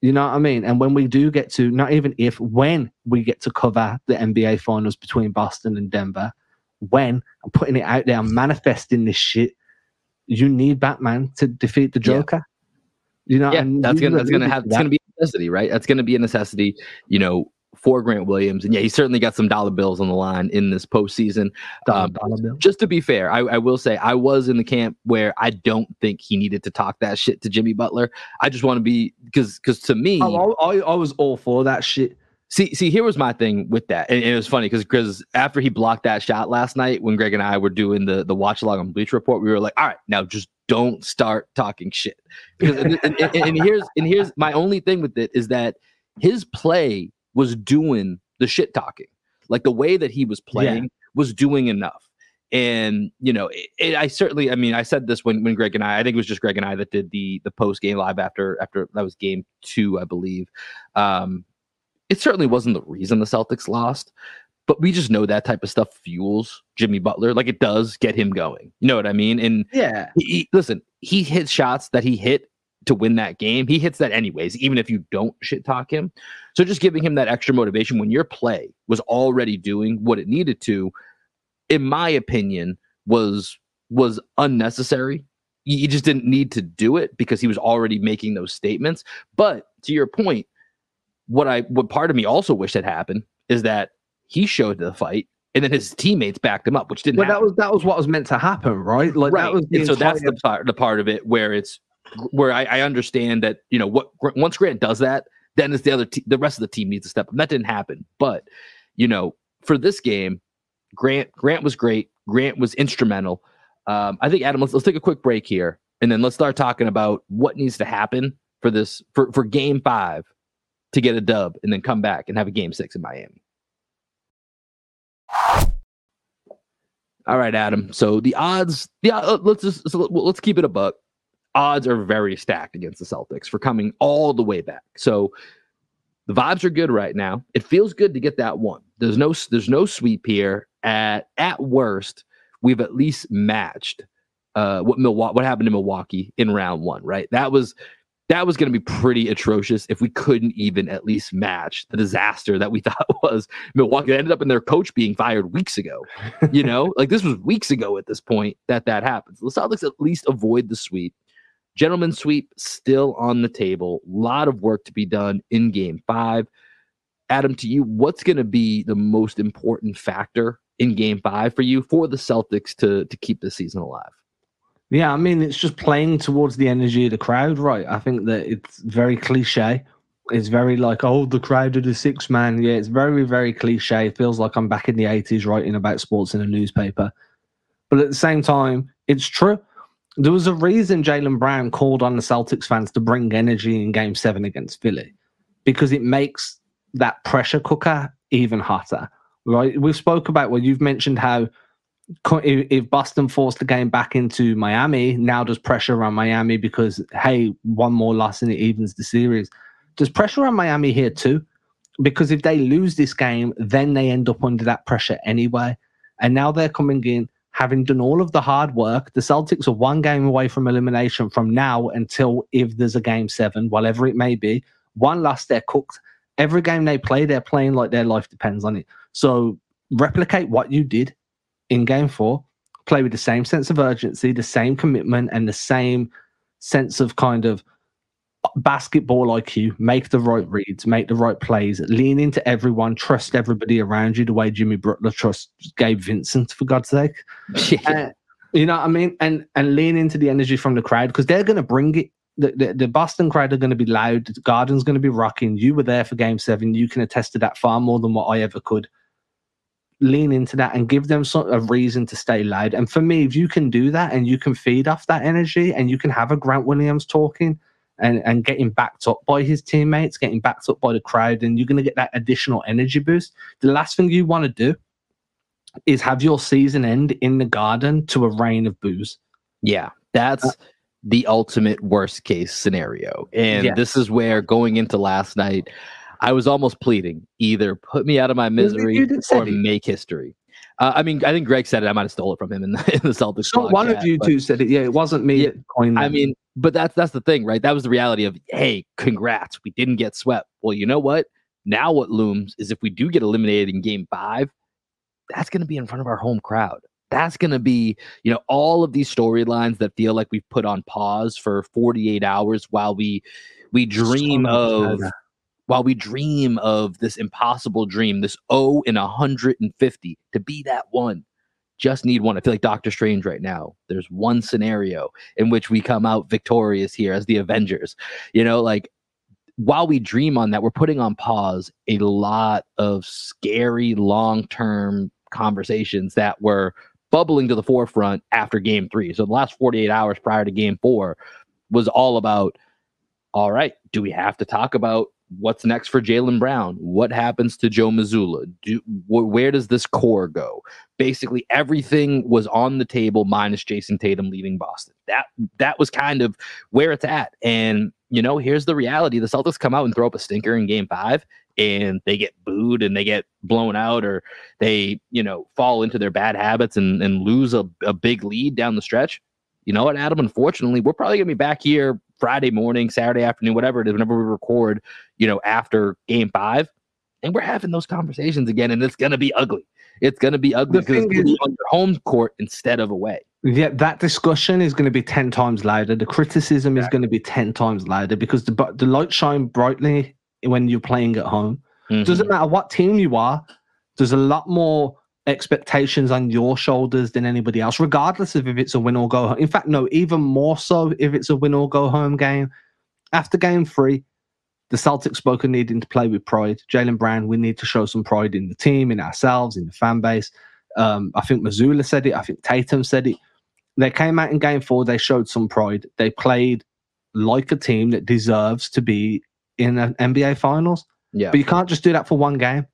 You know what I mean? And when we do get to, not even if, when we get to cover the NBA finals between Boston and Denver, when I'm putting it out there, I'm manifesting this shit. You need Batman to defeat the Yeah. Joker. You know, yeah, that's gonna that's gonna have to it's gonna be a necessity, right? That's gonna be a necessity, you know, for Grant Williams. And yeah, he certainly got some dollar bills on the line in this postseason. Dollar- um. Just to be fair, I, I will say I was in the camp where I don't think he needed to talk that shit to Jimmy Butler. I just want to be because because to me, Oh, I, I, I was all for that shit. See, see, here was my thing with that, and, and it was funny because because after he blocked that shot last night, when Greg and I were doing the the watch along on Bleacher Report, we were like, all right, now just don't start talking shit. Because and, and- and- here's and here's my only thing with it is that his play was doing the shit talking, like the way that he was playing was doing enough. And you know, it, it, I certainly, I mean, I said this when when Greg and I, I think it was just Greg and I that did the the post game live after after that was game two, I believe. Um, it certainly wasn't the reason the Celtics lost, but we just know that type of stuff fuels Jimmy Butler. Like it does get him going. You know what I mean? And Yeah. he, he- listen, he hits shots that he hit to win that game. He hits that anyways, even if you don't shit talk him. So just giving him that extra motivation when your play was already doing what it needed to, in my opinion, was was unnecessary. You you just didn't need to do it because he was already making those statements. But to your point, what I what part of me also wish had happened is that he showed the fight and then his teammates backed him up, which didn't But happen that was that was what was meant to happen, right? Like right. that was so that's the part, the part of it where it's where I, I understand that you know what once Grant does that, then it's the other te- the rest of the team needs to step up. And that didn't happen, but you know for this game, Grant Grant was great. Grant was instrumental. Um, I think Adam, let's let's take a quick break here, and then let's start talking about what needs to happen for this for for Game Five to get a dub, and then come back and have a Game Six in Miami. All right, Adam. So the odds, the uh, let's just so let's keep it a buck. Odds are very stacked against the Celtics for coming all the way back. So the vibes are good right now. It feels good to get that one. There's no there's no sweep here. At at worst, we've at least matched uh, what Milwaukee what happened to Milwaukee in round one. Right. That was that was going to be pretty atrocious if we couldn't even at least match the disaster that we thought was Milwaukee. It ended up in their coach being fired weeks ago. You know, like this was weeks ago at this point that that happens. The Celtics at least avoid the sweep. Gentleman sweep still on the table. A lot of work to be done in game five. Adam, to you, what's going to be the most important factor in game five for you for the Celtics to to keep the season alive? Yeah, I mean, it's just playing towards the energy of the crowd, right? I think that it's very cliche. It's very like, oh, the crowd of the six man. Yeah, it's very, very cliche. It feels like I'm back in the 80s writing about sports in a newspaper. But at the same time, it's true. There was a reason Jaylen Brown called on the Celtics fans to bring energy in game seven against Philly because it makes that pressure cooker even hotter, right? We've spoke about, well, you've mentioned how if Boston forced the game back into Miami, now there's pressure on Miami because hey, one more loss and it evens the series. There's pressure on Miami here too, because if they lose this game, then they end up under that pressure anyway. And now they're coming in having done all of the hard work. The Celtics are one game away from elimination from now until if there's a game seven, whatever it may be. One loss, they're cooked. Every game they play, they're playing like their life depends on it. So replicate what you did in game four, play with the same sense of urgency, the same commitment, and the same sense of kind of basketball IQ, make the right reads, make the right plays, lean into everyone, trust everybody around you the way Jimmy Butler trusts Gabe Vincent, for God's sake. Uh, you know what I mean? And and lean into the energy from the crowd because they're going to bring it. The, the, the, Boston crowd are going to be loud. The Garden's going to be rocking. You were there for game seven. You can attest to that far more than what I ever could lean into that and give them sort of a reason to stay loud. And for me, if you can do that and you can feed off that energy and you can have a Grant Williams talking and, and getting backed up by his teammates, getting backed up by the crowd, and you're going to get that additional energy boost. The last thing you want to do is have your season end in the garden to a rain of boos. Yeah, that's uh, the ultimate worst case scenario. And this is where going into last night, I was almost pleading either put me out of my misery or make history. Uh, I mean, I think Greg said it. I might have stole it from him in the, in the Celtics. So one of you two said it. Yeah, it wasn't me. Yeah, I mean, but that's that's the thing, right? That was the reality of, hey, congrats, we didn't get swept. Well, you know what? Now what looms is if we do get eliminated in Game Five, that's going to be in front of our home crowd. That's going to be, you know, all of these storylines that feel like we've put on pause for 48 hours while we we dream so of while we dream of this impossible dream, this O in 150 to be that one. Just need one. I feel like Doctor Strange right now. There's one scenario in which we come out victorious here as the Avengers. You know, like while we dream on that, we're putting on pause a lot of scary long term conversations that were bubbling to the forefront after game three. So the last 48 hours prior to game four was all about all right, do we have to talk about what's next for Jaylen Brown? What happens to Joe Mazzulla? Do, wh- where does this core go? Basically, everything was on the table minus Jayson Tatum leaving Boston. That that was kind of where it's at. And you know, here's the reality: the Celtics come out and throw up a stinker in Game Five, and they get booed and they get blown out, or they you know fall into their bad habits and and lose a, a big lead down the stretch. You know what, Adam? Unfortunately, we're probably gonna be back here Friday morning, Saturday afternoon, whatever it is, whenever we record, you know, after game five. And we're having those conversations again, and it's going to be ugly. It's going to be ugly because it's is, on your home court instead of away. Yeah, that discussion is going to be 10 times louder. The criticism exactly. is going to be 10 times louder because the, the light shine brightly when you're playing at home. Mm-hmm. Doesn't matter what team you are, there's a lot more expectations on your shoulders than anybody else, regardless of if it's a win or go home. In fact, no, even more so if it's a win or go home game. After game three, the Celtics spoke of needing to play with pride. Jaylen Brown, we need to show some pride in the team, in ourselves, in the fan base. Um, I think Mazzulla said it. I think Tatum said it. They came out in game four. They showed some pride. They played like a team that deserves to be in an NBA Finals. Yeah. But you can't just do that for one game.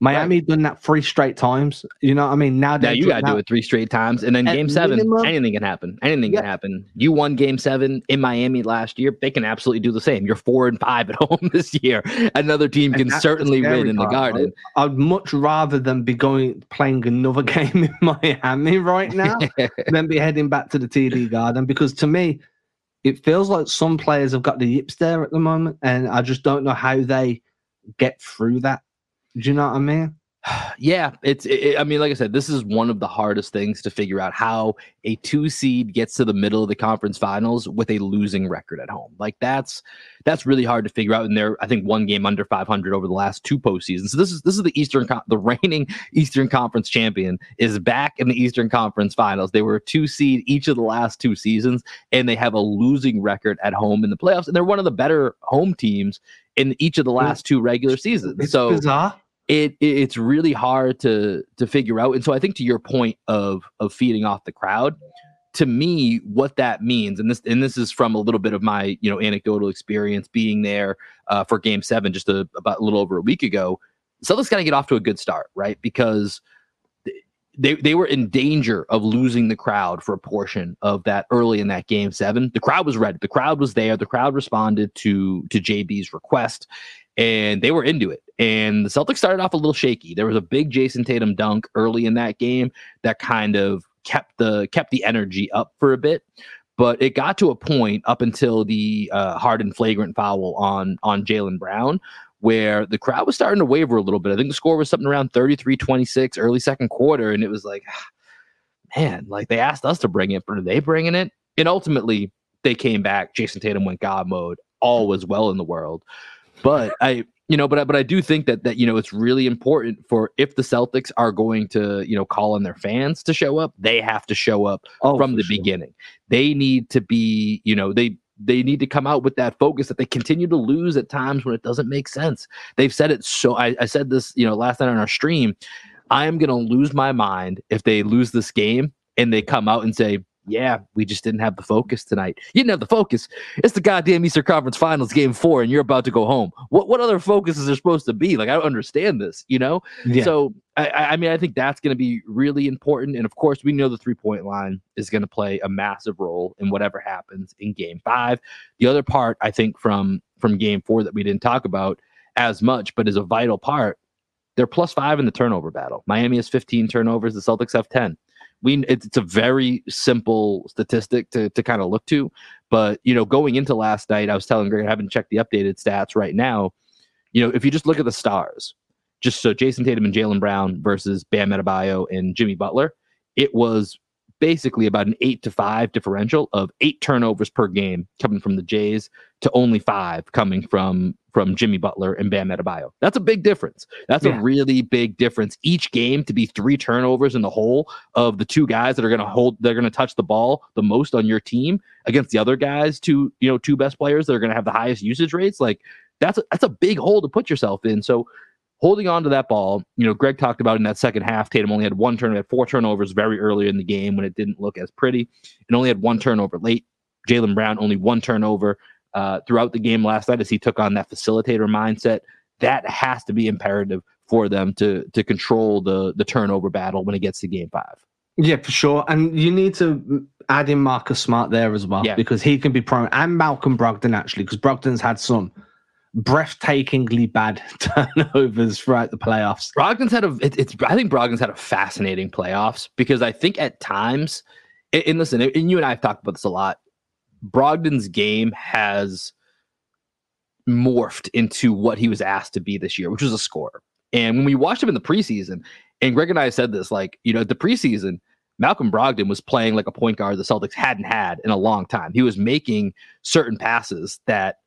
Miami right. done that three straight times. You know, what I mean, now now you got to do it three straight times, and then Game Seven, minimum, anything can happen. Anything yeah. can happen. You won Game Seven in Miami last year. They can absolutely do the same. You're four and five at home this year. Another team can certainly win in the Garden. I'd much rather than be going playing another game in Miami right now than be heading back to the TD Garden because to me, it feels like some players have got the yips there at the moment, and I just don't know how they get through that do you know what I mean? Yeah, it's. It, I mean, like I said, this is one of the hardest things to figure out how a two seed gets to the middle of the conference finals with a losing record at home. Like that's that's really hard to figure out. And they're, I think, one game under 500 over the last two postseasons. So this is this is the Eastern, the reigning Eastern Conference champion is back in the Eastern Conference Finals. They were a two seed each of the last two seasons, and they have a losing record at home in the playoffs. And they're one of the better home teams in each of the last two regular seasons. It's so bizarre. It, it it's really hard to to figure out. And so I think to your point of of feeding off the crowd, to me, what that means, and this and this is from a little bit of my you know anecdotal experience being there uh, for Game Seven just a, about a little over a week ago. Celtics got to get off to a good start, right? Because they they were in danger of losing the crowd for a portion of that early in that game seven. The crowd was ready. The crowd was there. The crowd responded to to JB's request, and they were into it. And the Celtics started off a little shaky. There was a big Jayson Tatum dunk early in that game that kind of kept the kept the energy up for a bit. But it got to a point up until the uh, hard and flagrant foul on on Jaylen Brown where the crowd was starting to waver a little bit. I think the score was something around 33 26, early second quarter. And it was like, man, like they asked us to bring it, but are they bringing it? And ultimately, they came back. Jayson Tatum went God mode. All was well in the world. But I, you know, but I, but I do think that that you know it's really important for if the Celtics are going to you know call on their fans to show up, they have to show up Oh, from the sure. beginning. They need to be, you know, they they need to come out with that focus that they continue to lose at times when it doesn't make sense. They've said it so I, I said this, you know, last night on our stream. I am gonna lose my mind if they lose this game and they come out and say, Yeah, we just didn't have the focus tonight. You didn't have the focus. It's the goddamn Eastern Conference Finals game four, and you're about to go home. What what other focus is there supposed to be? Like, I don't understand this, you know? Yeah. So I, I I mean, I think that's going to be really important. And of course, we know the three point line is going to play a massive role in whatever happens in Game Five. The other part, I think, from from Game Four that we didn't talk about as much, but is a vital part. They're plus five in the turnover battle. Miami has 15 turnovers. The Celtics have 10. We it's, a very simple statistic to to kind of look to, but you know, going into last night, I was telling Greg I haven't checked the updated stats right now. You know, if you just look at the stars, just so Jayson Tatum and Jaylen Brown versus Bam Adebayo and Jimmy Butler, it was basically about an eight to five differential of eight turnovers per game coming from the Jays to only five coming from from Jimmy Butler and Bam Adebayo. That's a big difference. That's Yeah. a really big difference. Each game to be three turnovers in the whole of the two guys that are going to hold, they're going to touch the ball the most on your team against the other guys, two you know two best players that are going to have the highest usage rates. Like that's a, that's a big hole to put yourself in. So holding on to that ball, you know, Greg talked about in that second half, Tatum only had one turnover, had four turnovers very early in the game when it didn't look as pretty, and only had one turnover late. Jaylen Brown only one turnover uh, throughout the game last night as he took on that facilitator mindset. That has to be imperative for them to to control the the turnover battle when it gets to game five. Yeah, for sure. And you need to add in Marcus Smart there as well Yeah. because he can be prone, and Malcolm Brogdon actually, because Brogdon's had some breathtakingly bad turnovers throughout the playoffs. Brogdon's had a it, it's I think Brogdon's had a fascinating playoffs because I think at times and, and listen, and you and I have talked about this a lot. Brogdon's game has morphed into what he was asked to be this year, which was a scorer. And when we watched him in the preseason, and Greg and I said this, like, you know, the preseason, Malcolm Brogdon was playing like a point guard the Celtics hadn't had in a long time. He was making certain passes that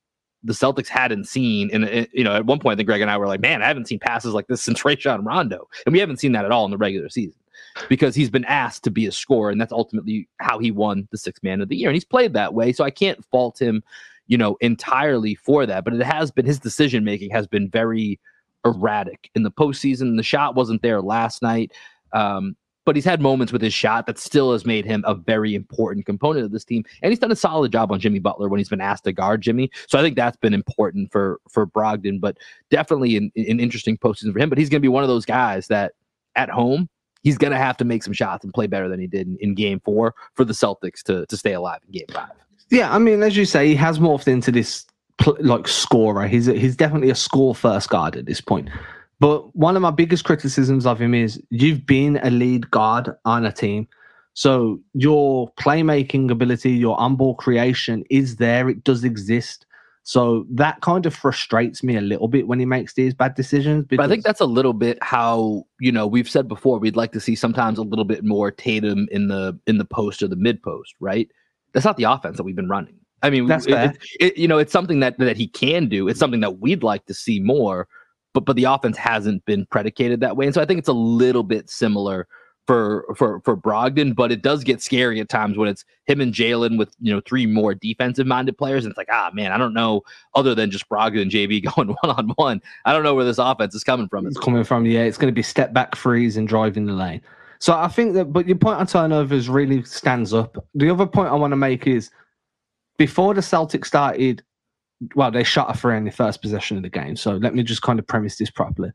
the Celtics hadn't seen. And, uh, you know, at one point, I think Greg and I were like, man, I haven't seen passes like this since Rajon Rondo. And we haven't seen that at all in the regular season because he's been asked to be a scorer. And that's ultimately how he won the sixth man of the year. And he's played that way. So I can't fault him, you know, entirely for that. But it has been his decision making has been very erratic in the postseason. The shot wasn't there last night. Um, but he's had moments with his shot that still has made him a very important component of this team. And he's done a solid job on Jimmy Butler when he's been asked to guard Jimmy. So I think that's been important for for Brogdon, but definitely an, an interesting postseason for him. But he's going to be one of those guys that at home he's going to have to make some shots and play better than he did in, in Game Four for the Celtics to to stay alive in Game Five. Yeah, I mean, as you say, he has morphed into this like scorer. He's he's definitely a score first guard at this point. But one of my biggest criticisms of him is you've been a lead guard on a team. So your playmaking ability, your on ball creation is there. It does exist. So that kind of frustrates me a little bit when he makes these bad decisions. But I think that's a little bit how you know we've said before we'd like to see sometimes a little bit more Tatum in the in the post or the mid post, right? That's not the offense that we've been running. I mean, That's it- it- you know, it's something that that he can do. It's something that we'd like to see more, but but the offense hasn't been predicated that way, and so I think it's a little bit similar for for for Brogdon. But it does get scary at times when it's him and Jaylen with you know three more defensive minded players, and it's like, ah, man, I don't know. Other than just Brogdon and JB going one on one, I don't know where this offense is coming from. it's coming from. Yeah, it's going to be step back threes and driving the lane. So I think that, but your point on turnovers really stands up. The other point I want to make is before the Celtics started, well, they shot a three in the first possession of the game. So let me just kind of premise this properly.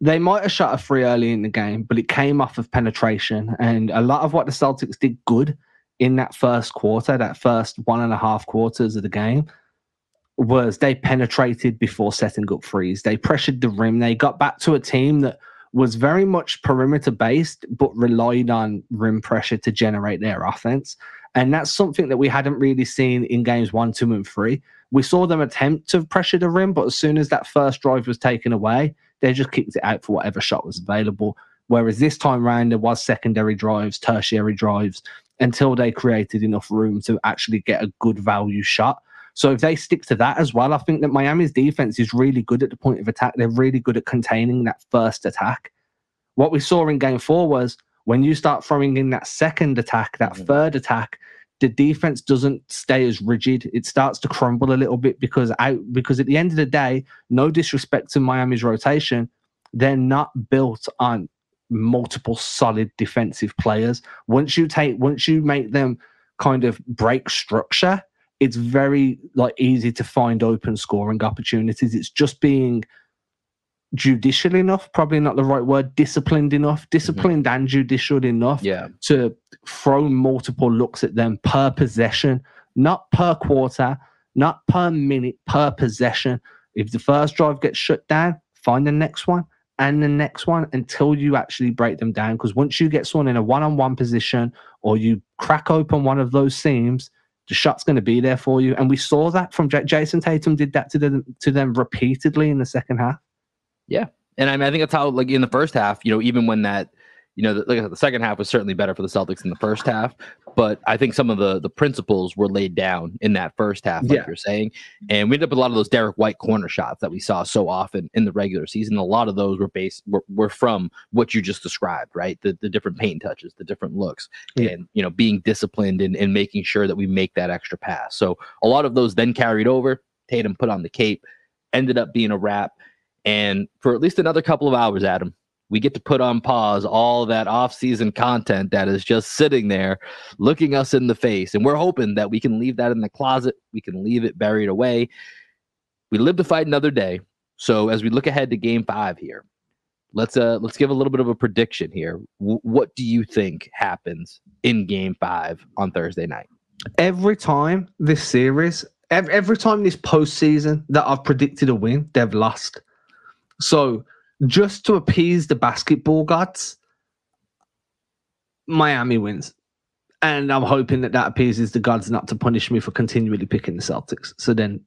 They might have shot a three early in the game, but it came off of penetration. And a lot of what the Celtics did good in that first quarter, that first one and a half quarters of the game, was they penetrated before setting up threes. They pressured the rim. They got back to a team that was very much perimeter based, but relied on rim pressure to generate their offense. And that's something that we hadn't really seen in games one, two, and three. We saw them attempt to pressure the rim, but as soon as that first drive was taken away, they just kicked it out for whatever shot was available. Whereas this time round, there was secondary drives, tertiary drives, until they created enough room to actually get a good value shot. So if they stick to that as well, I think that Miami's defense is really good at the point of attack. They're really good at containing that first attack. What we saw in game four was when you start throwing in that second attack, that Mhm. third attack, the defense doesn't stay as rigid. It starts to crumble a little bit because out because at the end of the day, no disrespect to Miami's rotation, they're not built on multiple solid defensive players. Once you take once you make them kind of break structure, it's very like easy to find open scoring opportunities. It's just being judicial enough, probably not the right word, disciplined enough, mm-hmm. disciplined and judicial enough Yeah, to throw multiple looks at them per possession, not per quarter, not per minute, per possession. If the first drive gets shut down, find the next one and the next one until you actually break them down. Because once you get someone in a one on one position or you crack open one of those seams, the shot's going to be there for you. And we saw that from J- Jayson Tatum did that to them to them repeatedly in the second half. And I mean, I think that's how like in the first half, you know, even when that, you know, the, like I said, the second half was certainly better for the Celtics than the first half, but I think some of the the principles were laid down in that first half, like Yeah. you're saying, and we ended up with a lot of those Derrick White corner shots that we saw so often in the regular season. A lot of those were based were, were from what you just described, right? The the different paint touches, the different looks, Yeah. and you know, being disciplined and, and making sure that we make that extra pass. So a lot of those then carried over. Tatum put on the cape, ended up being a wrap. And for at least another couple of hours, Adam, we get to put on pause all that off-season content that is just sitting there looking us in the face. And we're hoping that we can leave that in the closet. We can leave it buried away. We live to fight another day. So as we look ahead to game five here, let's uh let's give a little bit of a prediction here. W- what do you think happens in game five on Thursday night? every time this series, every, every time this postseason that I've predicted a win, they've lost. So just to appease the basketball gods, Miami wins. And I'm hoping that that appeases the gods not to punish me for continually picking the Celtics. So then,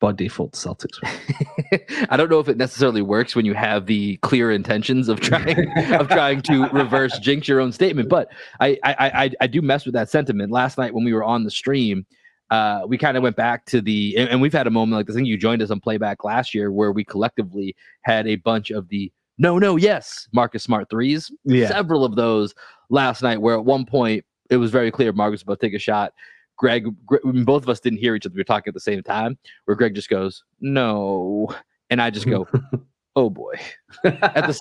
by default, the Celtics win. I don't know if it necessarily works when you have the clear intentions of trying of trying to reverse jinx your own statement, but I I I, I do mess with that sentiment. Last night when we were on the stream, uh, we kind of went back to the and, and we've had a moment like this. I think you joined us on playback last year where we collectively had a bunch of the no no yes Marcus Smart threes several of those last night where at one point it was very clear Marcus was about to take a shot. Greg, Gre- both of us didn't hear each other. We were talking at the same time where Greg just goes, no. And I just go, oh boy. at the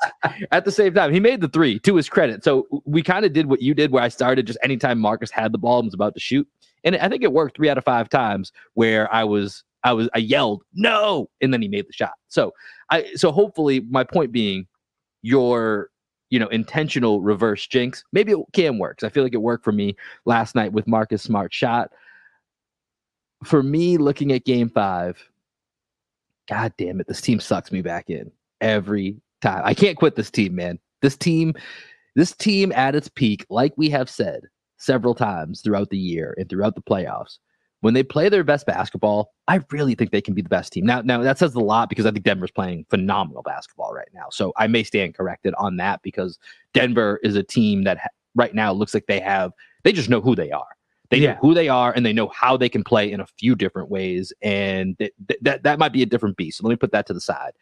at the same time, he made the three to his credit. So we kind of did what you did, where I started just anytime Marcus had the ball and was about to shoot, and I think it worked three out of five times. Where I was, I was, I yelled no, and then he made the shot. So I, so hopefully, my point being, your you know intentional reverse jinx maybe it can work i feel like it worked for me last night with marcus smart shot for me looking at game five god damn it this team sucks me back in every time i can't quit this team man this team this team at its peak like we have said several times throughout the year and throughout the playoffs when they play their best basketball, I really think they can be the best team. Now, now that says a lot because I think Denver's playing phenomenal basketball right now. So I may stand corrected on that because Denver is a team that ha- right now looks like they have they just know who they are. They Yeah. know who they are and they know how they can play in a few different ways. And th- th- that that might be a different beast. So let me put that to the side.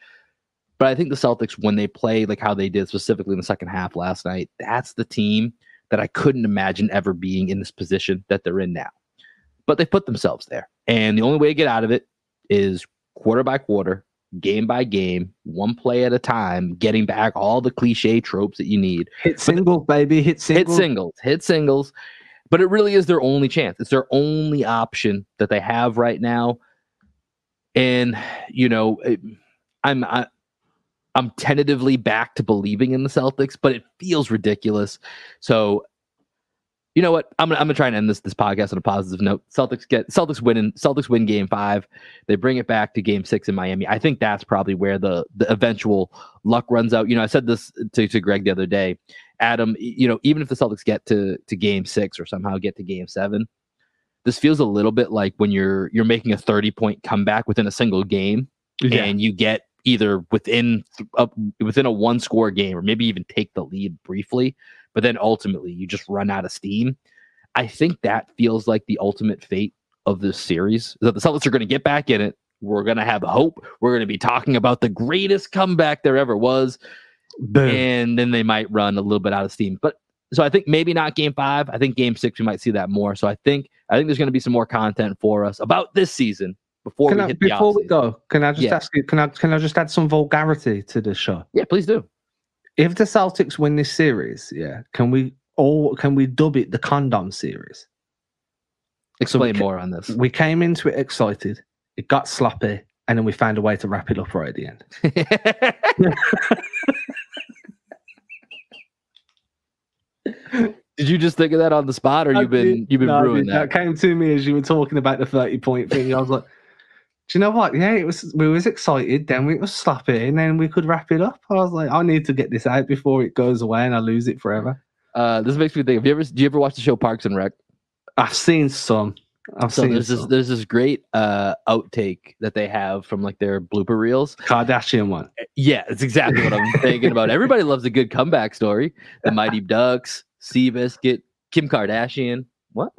But I think the Celtics, when they play like how they did specifically in the second half last night, that's the team that I couldn't imagine ever being in this position that they're in now. But they put themselves there. And the only way to get out of it is quarter by quarter, game by game, one play at a time, getting back all the cliche tropes that you need Hit singles, baby. Hit singles. hit singles. hit singles. But it really is their only chance. It's their only option that they have right now. And you know, I'm I, I'm tentatively back to believing in the Celtics, but it feels ridiculous. So, you know what? I'm gonna I'm gonna try and end this this podcast on a positive note. Celtics get Celtics win Celtics win Game Five. They bring it back to Game Six in Miami. I think that's probably where the the eventual luck runs out. You know, I said this to, to Greg the other day. Adam, you know, even if the Celtics get to to Game Six or somehow get to Game Seven, this feels a little bit like when you're you're making a 30 point comeback within a single game Yeah. and you get either within th- up within a one score game or maybe even take the lead briefly but then ultimately you just run out of steam i think that feels like the ultimate fate of this series that the celtics are going to get back in it we're going to have hope we're going to be talking about the greatest comeback there ever was Boom. and then they might run a little bit out of steam. But so I think maybe not game five. I think game six we might see that more. So I think I think there's going to be some more content for us about this season before Can we I, hit the before we go, can I just Yeah. ask you? Can I can I just add some vulgarity to the show? Yeah, please do. If the Celtics win this series, yeah, can we all can we dub it the condom series? Explain ca- more on this. We came into it excited, it got sloppy, and then we found a way to wrap it up right at the end. Did you just think of that on the spot, or I you've been did- you've been no, I brewing that? came to me as you were talking about the 30 point thing. I was like, do you know what? Yeah, it was we was excited, then we was sloppy, and then we could wrap it up. I was like, I need to get this out before it goes away and I lose it forever. Uh, this makes me think. Have you ever do you ever watch the show Parks and Rec? I've seen some. I've So seen there's this some. there's this great uh outtake that they have from like their blooper reels. Kardashian one. Yeah, it's exactly what I'm thinking about. Everybody loves a good comeback story. The Mighty Ducks, Seabiscuit, Kim Kardashian. What?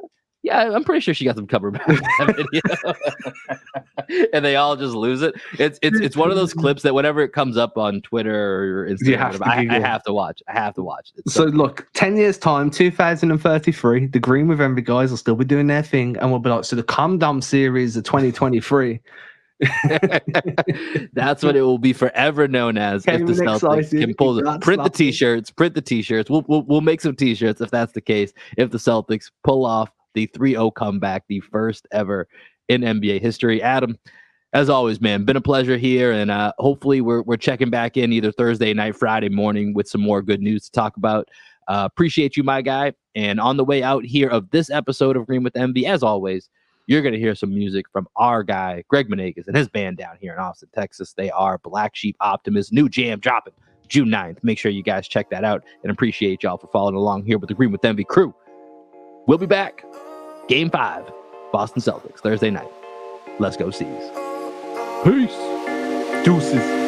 Yeah, I'm pretty sure she got some cover back in that video. and they all just lose it. It's it's it's one of those clips that whenever it comes up on Twitter or Instagram, whatever, I, I have to watch. I have to watch. It's So look, 10 years time, 2033, the Green with Envy guys will still be doing their thing, and we'll be like, so the Condom series of 2023. That's what it will be forever known as if the Celtics can pull it. Print the t-shirts, print the t-shirts. We'll, we'll we'll make some t-shirts if that's the case. If the Celtics pull off the 3-0 comeback, the first ever in NBA history. Adam, as always, man, been a pleasure here, and uh, hopefully we're we're checking back in either Thursday night, Friday morning with some more good news to talk about. Uh, appreciate you, my guy. And on the way out here of this episode of Green with Envy, as always, you're going to hear some music from our guy, Greg Maneikis, and his band down here in Austin, Texas. They are Black Sheep Optimist. New jam dropping June 9th. Make sure you guys check that out and appreciate y'all for following along here with the Green with Envy crew. We'll be back. Game five, Boston Celtics, Thursday night. Let's go, Seas. Peace. Deuces.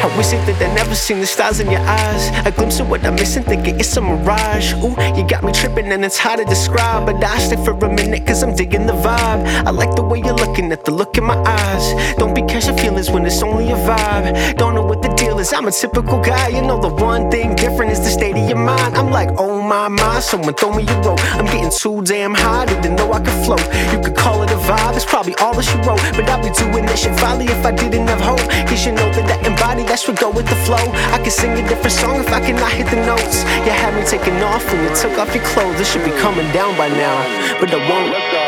I wish it that I never seen the stars in your eyes. A glimpse of what I'm missing, thinking it's a mirage. Ooh, you got me tripping and it's hard to describe. But I stay for a minute cause I'm digging the vibe. I like the way you're looking at the look in my eyes. Don't be catching feelings when it's only a vibe. Don't know what the deal is, I'm a typical guy. You know, the one thing different is the state of your mind. I'm like, oh my, my, someone throw me a rope. I'm getting too damn high, didn't know I could float. You could call it a vibe, it's probably all that you wrote. But I'd be doing this shit folly if I didn't have hope. Cause you know that I embody, that's what go with the flow. I can sing a different song if I cannot hit the notes. You had me taking off when you took off your clothes. This should be coming down by now, but I won't.